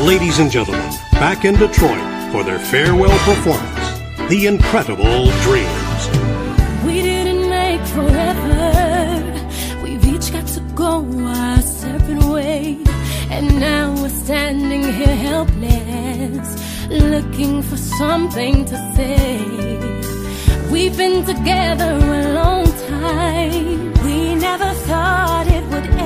Ladies and gentlemen, back in Detroit for their farewell performance, The Incredible Dreams. We didn't make forever. We've each got to go our separate ways. And now we're standing here helpless, looking for something to say. We've been together a long time. We never thought it would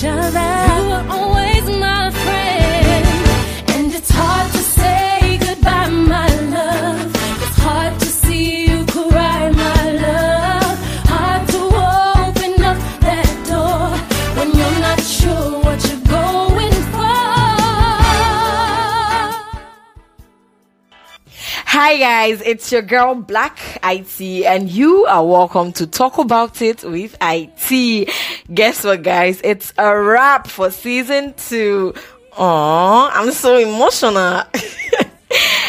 each other. Guys, it's your girl Blaq Itee and you are welcome to talk about it with IT. Guess what guys? It's a wrap for season two. Aww, I'm so emotional.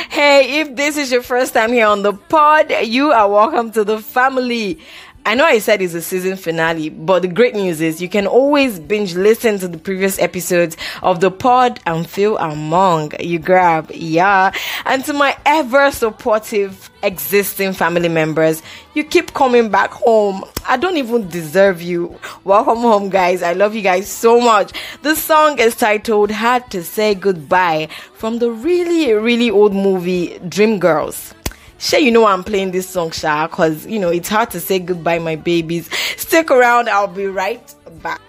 hey, if this is your first time here on the pod, you are welcome to the family. I know I said it's a season finale, but the great news is you can always binge listen to the previous episodes of the pod and feel among. You grab, yeah. And to my ever supportive existing family members, you keep coming back home. I don't even deserve you. Welcome home, guys. I love you guys so much. The song is titled Hard to Say Goodbye from the really, really old movie Dreamgirls. Sure, you know I'm playing this song, Sha, because you know it's hard to say goodbye, my babies. Stick around, I'll be right back.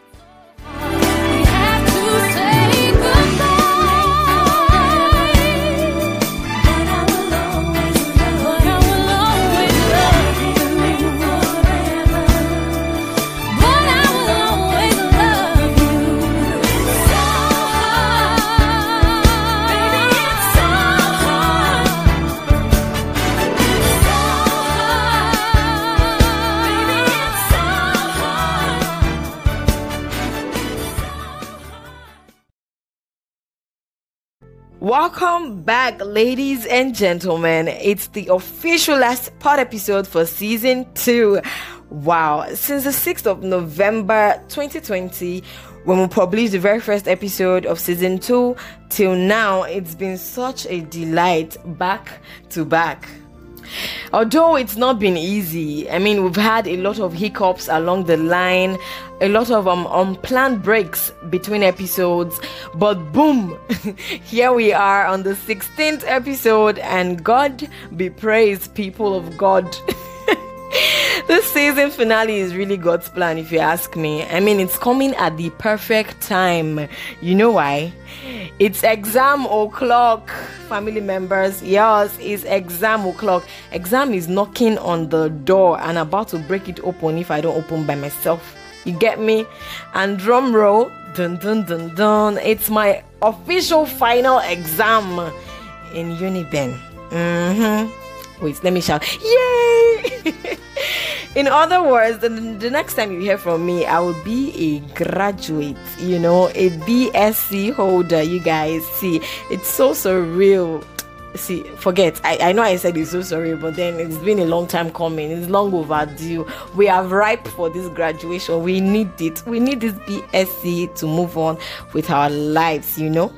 Welcome back, ladies and gentlemen. It's the official last part episode for season two. Wow, since the 6th of November 2020, when we published the very first episode of season two, till now, it's been such a delight back to back. Although it's not been easy, I mean, we've had a lot of hiccups along the line, a lot of um, unplanned breaks between episodes, but boom, here we are on the 16th episode, and God be praised, people of God. this season finale is really God's plan, if you ask me. I mean, it's coming at the perfect time. You know why? It's exam o'clock, family members. Yes, it's exam o'clock. Exam is knocking on the door and about to break it open if I don't open by myself. You get me? And drum roll, dun dun dun dun. It's my official final exam in Uniben. Mm-hmm. Wait, let me shout. Yay! In other words, the, the next time you hear from me, I will be a graduate, you know, a BSc holder. You guys see, it's so surreal. See, forget. I, I know I said it's so surreal, but then it's been a long time coming. It's long overdue. We are ripe for this graduation. We need it. We need this BSc to move on with our lives, you know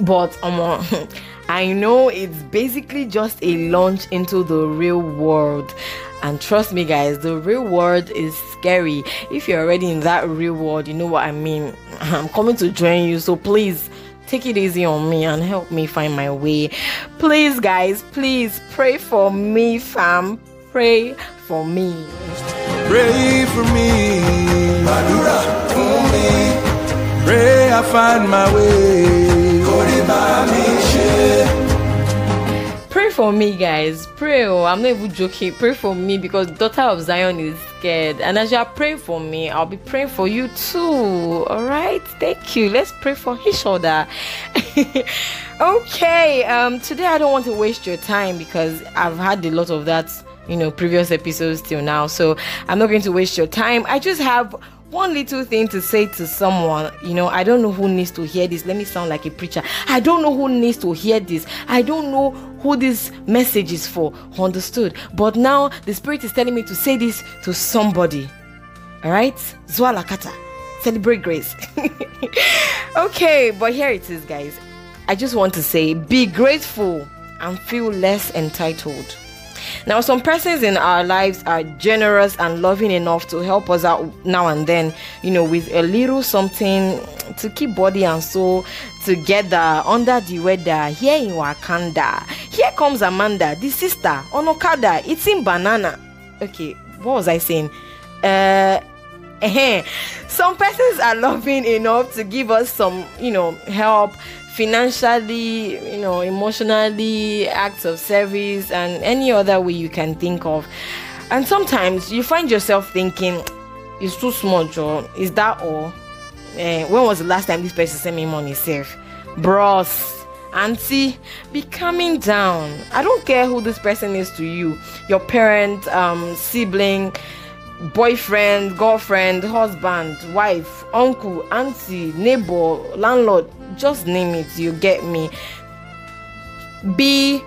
but um, I know it's basically just a launch into the real world. And trust me, guys, the real world is scary. If you're already in that real world, you know what I mean. I'm coming to join you, so please take it easy on me and help me find my way. Please, guys, please pray for me, fam. Pray for me. Pray for me. Madura for me. Pray I find my way. Pray for me, guys. Pray. Oh, I'm not even joking. Pray for me because daughter of Zion is scared. And as you are praying for me, I'll be praying for you too. All right. Thank you. Let's pray for each other. okay. Um. Today I don't want to waste your time because I've had a lot of that. You know, previous episodes till now. So I'm not going to waste your time. I just have one little thing to say to someone, you know, I don't know who needs to hear this. Let me sound like a preacher. I don't know who needs to hear this. I don't know who this message is for. Understood? But now the Spirit is telling me to say this to somebody. All right? Zwalakata. celebrate grace. okay, but here it is, guys. I just want to say be grateful and feel less entitled. Now, some persons in our lives are generous and loving enough to help us out now and then, you know, with a little something to keep body and soul together under the weather here in Wakanda. Here comes Amanda, the sister, on Okada, eating banana. Okay, what was I saying? Uh, some persons are loving enough to give us some, you know, help financially, you know, emotionally, acts of service, and any other way you can think of. And sometimes you find yourself thinking, it's too small, Joe. Is that all? Uh, when was the last time this person sent me money, safe? Bros, auntie, be coming down. I don't care who this person is to you, your parent, um, sibling boyfriend, girlfriend, husband, wife, uncle, auntie, neighbor, landlord, just name it, you get me. Be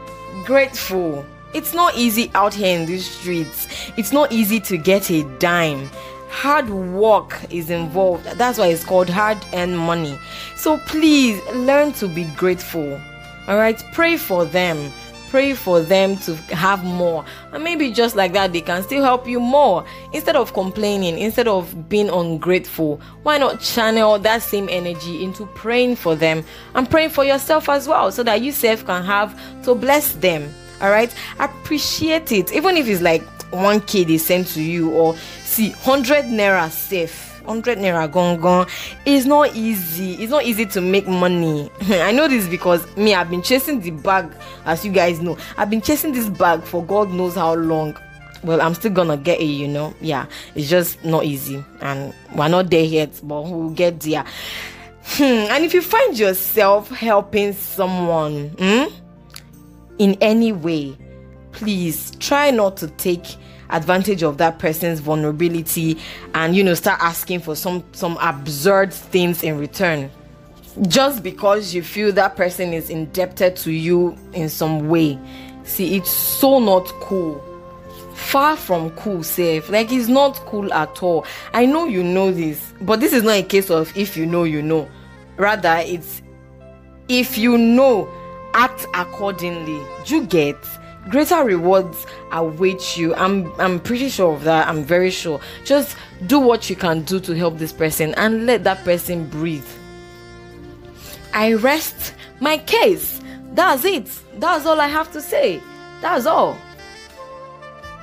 grateful. It's not easy out here in these streets. It's not easy to get a dime. Hard work is involved. That's why it's called hard earned money. So please learn to be grateful. All right, pray for them pray for them to have more. And maybe just like that they can still help you more. Instead of complaining instead of being ungrateful why not channel that same energy into praying for them and praying for yourself as well so that you self can have to bless them all right appreciate it. Even if it's like one kid is sent to you or see 100 naira safe 100 naira gone gone it's not easy. It's not easy to make money. I know this because me i've been chasing the bag as you guys know. I've been chasing this bag for god knows how long. Well i'm still gonna get it you know. Yeah it's just not easy. And we're not there yet but we'll get there. Hmm. and if you find yourself helping someone hmm, in any way please try not to take advantage of that person's vulnerability and you know start asking for some some absurd things in return. Just because you feel that person is indebted to you in some way. See it's so not cool. Far from cool safe. Like it's not cool at all. I know you know this but this is not a case of if you know you know. Rather it's if you know act accordingly. You get greater rewards await you. I'm i'm pretty sure of that. I'm very sure. Just do what you can do to help this person and let that person breathe. I rest my case. That's it. That's all i have to say. That's all.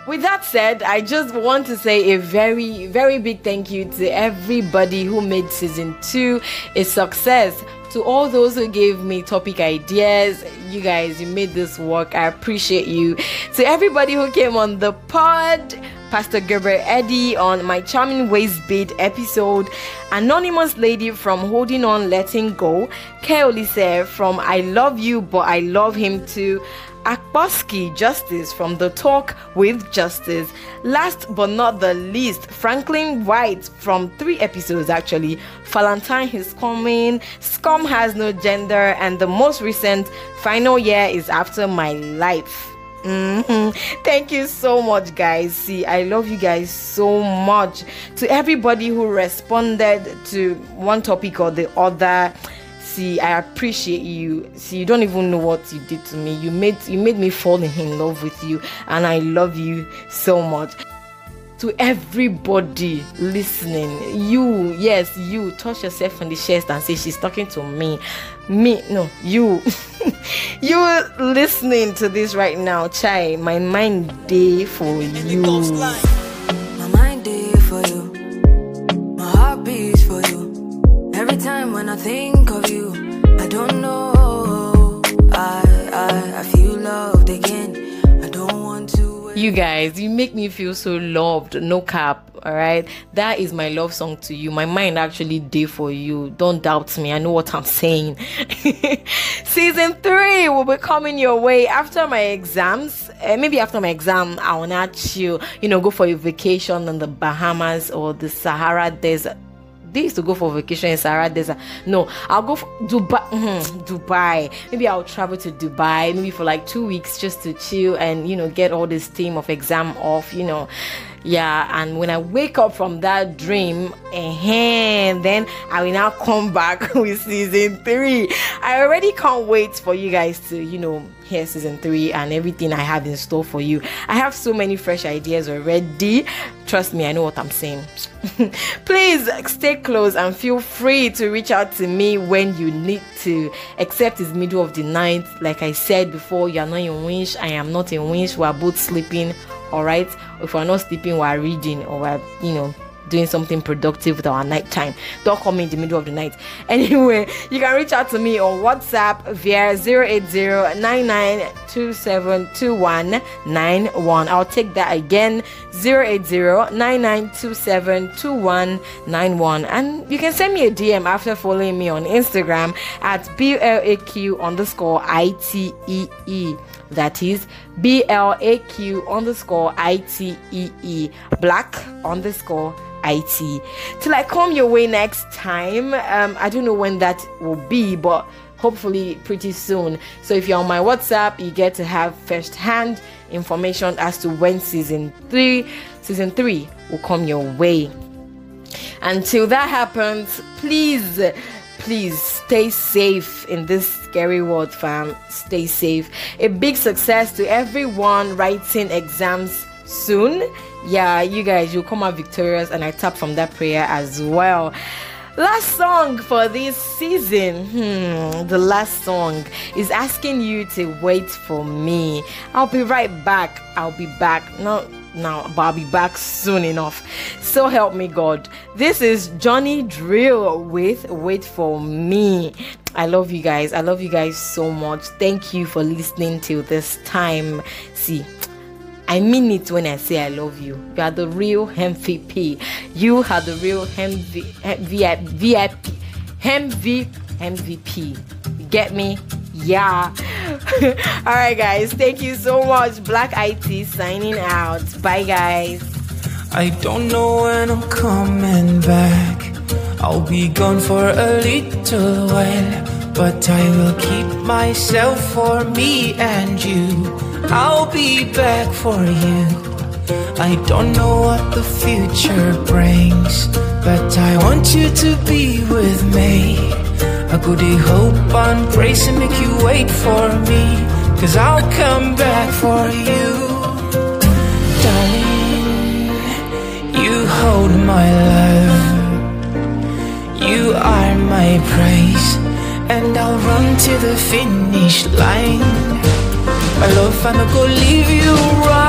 With that said, I just want to say a very, very big thank you to everybody who made season two a success to all those who gave me topic ideas. You guys, you made this work. I appreciate you. To everybody who came on the pod, Pastor Gerber Eddie on my charming waist bead episode, Anonymous Lady from Holding On Letting Go, Keolise from I Love You But I Love Him Too. Akboski Justice from The Talk with Justice. Last but not the least, Franklin White from three episodes actually. Valentine is coming, Scum has no gender, and the most recent final year is after my life. Mm-hmm. Thank you so much, guys. See, I love you guys so much. To everybody who responded to one topic or the other see i appreciate you. See you don't even know what you did to me. You made you made me fall in love with you and i love you so much. To everybody listening you yes you touch yourself on the chest and say she's talking to me. Me no you. You listening to this right now chai my mind day for you. My mind day for you. My heart beats for you. Every time when i think you guys you make me feel so loved no cap all right? That is my love song to you. My mind actually did for you. Don't doubt me. I know what i'm saying. Season three will be coming your way after my exams. Uh, maybe after my exam i will not chill. You know go for a vacation in the bahamas or the sahara desert they used to go for vacation in Sahara Desert. No, I'll go for Dubai. Mm, Dubai. Maybe I'll travel to Dubai, maybe for like two weeks just to chill and you know get all this steam of exam off. You know, Yeah, and when I wake up from that dream, and then I will now come back with season three. I already can't wait for you guys to, you know, hear season three and everything I have in store for you. I have so many fresh ideas already. Trust me, I know what I'm saying. Please stay close and feel free to reach out to me when you need to, except it's middle of the night. Like I said before, you're not in winch, I am not in winch, we're both sleeping all right if we're not sleeping we're reading or we're you know doing something productive with our nighttime. Don't call me in the middle of the night. Anyway, you can reach out to me on WhatsApp via 080 I'll take that again 080 And you can send me a DM after following me on Instagram at BLAQ underscore ITEE. That is B L A Q underscore I T E E black underscore IT. Till I come your way next time. Um, I don't know when that will be, but hopefully pretty soon. So if you're on my WhatsApp, you get to have first hand information as to when season three, season three will come your way. Until that happens, please, please stay safe in this scary world, fam. Stay safe. A big success to everyone writing exams soon. Yeah, you guys, you'll come out victorious, and I tap from that prayer as well. Last song for this season. Hmm, the last song is asking you to wait for me. I'll be right back. I'll be back. Not now, but I'll be back soon enough. So help me God. This is Johnny Drille with Wait for Me. I love you guys. I love you guys so much. Thank you for listening till this time. See, I mean it when I say I love you. You are the real MVP. You are the real MV, VIP, MV, MVP. Get me? Yeah. All right, guys. Thank you so much. Blaq Itee signing out. Bye, guys. I don't know when I'm coming back. I'll be gone for a little while, but I will keep myself for me and you. I'll be back for you. I don't know what the future brings, but I want you to be with me. I could hope and praise and make you wait for me, cause I'll come back for you. Darling, you hold my love, you are my praise, and I'll run to the finish line. My love, I no go leave you run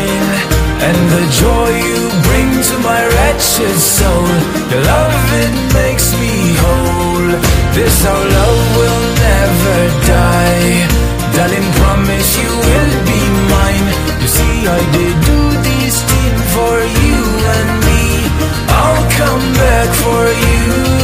mine And the joy you bring to my wretched soul. Your love, it makes me whole. This our love will never die. Darling, promise you will be mine. You see, I did do this thing for you and me. I'll come back for you.